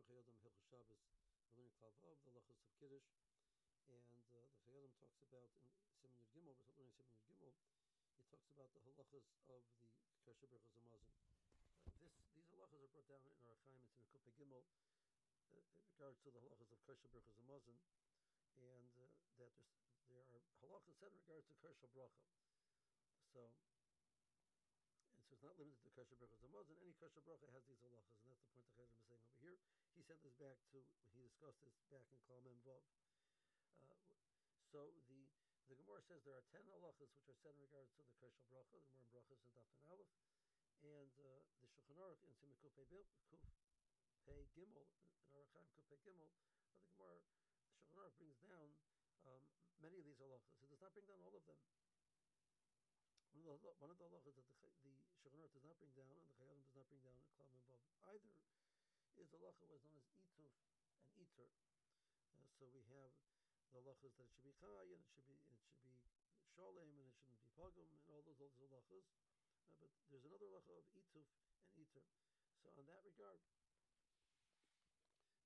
Sharon Chayyim Hilchos Shabbos, we're learning Klavav, the Lachos of Kiddush, and uh, the Chayyim talks about in Siman Yud Gimel, we're learning Siman Yud Gimel, he talks about the halachas of the Kesher Berachos Hamazon. Uh, these halachas are brought down in our Chaim and Siman Gimel uh, in regards to the halachas of Kesher Berachos Hamazon, and uh, that there are halachas said in regards to Kesher Bracha. So it's not limited to kosher brachas and Any kosher bracha has these halachas, and that's the point the Chazim is saying over here. He sent this back to he discussed this back in Kol Mem Vav. Uh, so the the Gemara says there are ten halachas which are said in regards to the kosher bracha. The Gemara in brachas and Daftan Aleph, and uh, the Shulchan Aruch in Siman Kuf Pei Gimel in Arachaim Kuf Gimel. The Gemara the Shulchan Aruch brings down um, many of these halachas. It does not bring down all of them. One of the, one of the halachas that the, the does not bring down and the Chayalim does not bring down in Klam above either is the halacha known as Ituf and Iter. Uh, so we have the halachas that it should be Chai and it should be it should be Shalem and it shouldn't be Pagum and all those those halachas. Uh, but there's another halacha of Ituf and Iter. So on that regard, uh,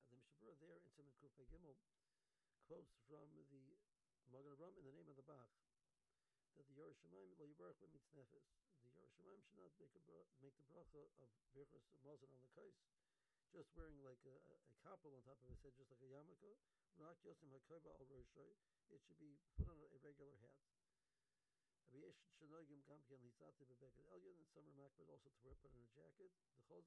the Mishnah Berurah there in Siman Kufay Gimel quotes from the Magen Avraham in the name of the Bach that the Yirei Shamayim lo yibarach b'mitznefes. The Yirei Shamayim should not make, a, make the bracha of birchas mazon on the kais, just wearing like a, a, kapel on top of his head, just like a yarmulke. Rak yosim hakoba al roshay. It should be put on a, regular hat. Some are makbid also to wear put on a jacket. Because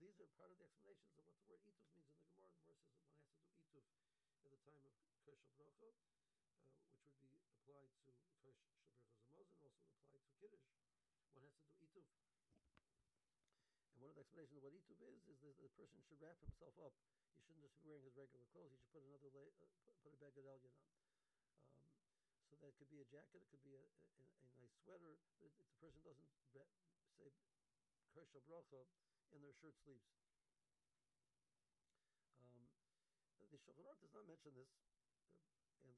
these are part of the explanations of what the word ituf means in the Gemara. The Gemara says that one has to do ituf at the time of Kosh Bracha, uh, which would be applied to Kosh Shabracha Zamaz and also applied to Kiddush. One has to do Ituf. And one of the explanations of what Ituf is, is that the person should wrap himself up. He shouldn't just be wearing his regular clothes. He should put another la- uh, put a bag of elyon on. Um, so that could be a jacket, it could be a, a, a nice sweater, but if the person doesn't say Kosh Bracha in their shirt sleeves. Um, the Shulchan Aruch does not mention this,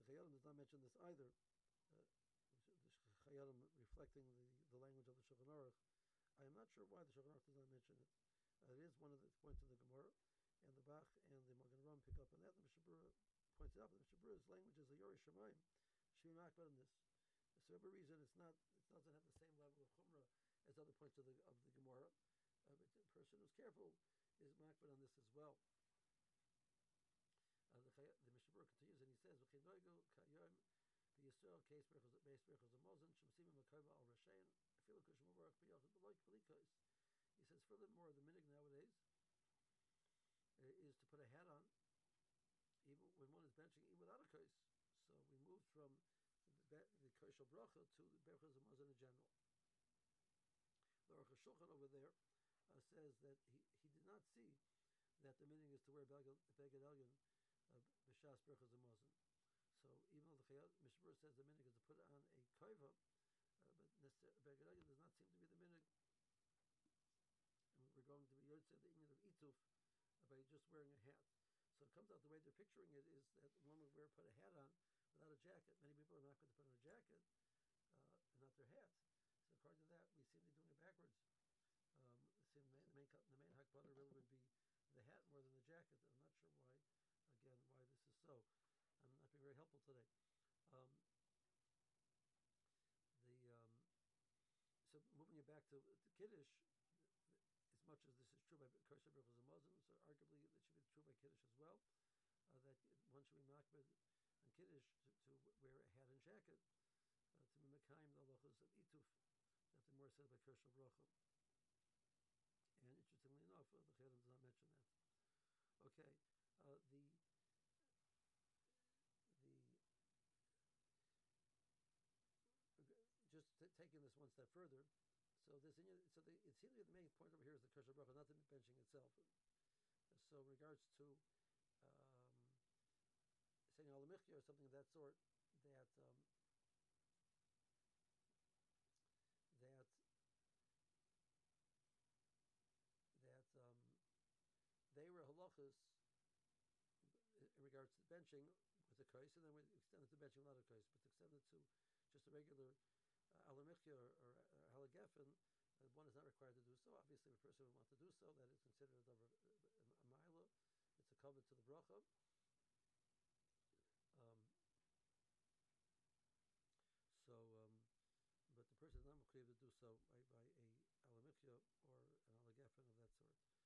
the Chayalim does not mention this either. Uh, the Chayalim reflecting the, the language of the Shulchan Aruch. I am not sure why the Shulchan Aruch does not mention it. Uh, it is one of the points of the Gemara, and the Bach and the Magen Ram pick up on that. The Mishnah Berurah points out that the Mishnah Berurah's language is a Yori Shemaim. Be makbid on this. For whatever reason, it's not. It doesn't have the same level of chumrah as other points of the of the Gemara. Uh, but the person who's careful is makbid on this as well. Uh, the and he says, "V'chinoigu kayom v'yisrael case base berachos amozon shemsimim makova al rashayin afilu kushim uvarach b'yachid b'loik b'likos." He says, furthermore, the minig nowadays uh, is to put a hat on, even when one is benching, even without a kos. So we moved from the, the koshel bracha to the berachos amozon in general. The Aruch Shulchan over there uh, says that he, he did not see that the meaning is to wear beged elyon b'shas. So even though the Chayat Mishmur says the minig is to put on a kaiva, uh, but beged does not seem to be the minig. And we're going to be Yotze the Indian of Ituf by just wearing a hat. So it comes out the way they're picturing it is that one would wear put a hat on without a jacket. Many people are not going to put on a jacket uh, and not their hat. So according to that, we seem to be doing it backwards. Um, the main, the main, the main hakbada really would be the hat more than the jacket. I'm not sure why again why this is so. I'm not being very helpful today. Um, the um, so moving it back to the Kiddush, as much as this is true by Kosher Berachos and Muslims, so arguably it should be true by Kiddush as well. Uh, that one should be makbid and Kiddush to, to, wear a hat and jacket uh, to be mekayim the halachas of ituf the more said by Kosher Bracha. And interestingly enough, uh, the Chayyim does not mention that. Okay, uh, the the just t- taking this one step further. So this so the, it seems that the main point over here is the kosher bracha, not the benching itself. So in regards to um, saying alamichya or something of that sort, that um, that that um, they were halachas in regards to benching with the kais, and then we extended to benching a kais, but to extend it to just a regular uh, or, halagefen, uh, one is not required to do so. Obviously, if a person would want to do so, that is considered a, a, a mila. It's a cover to the bracha. Um, so, um, but the person is not required to do so by, by a alamikia or an alagafin of that sort.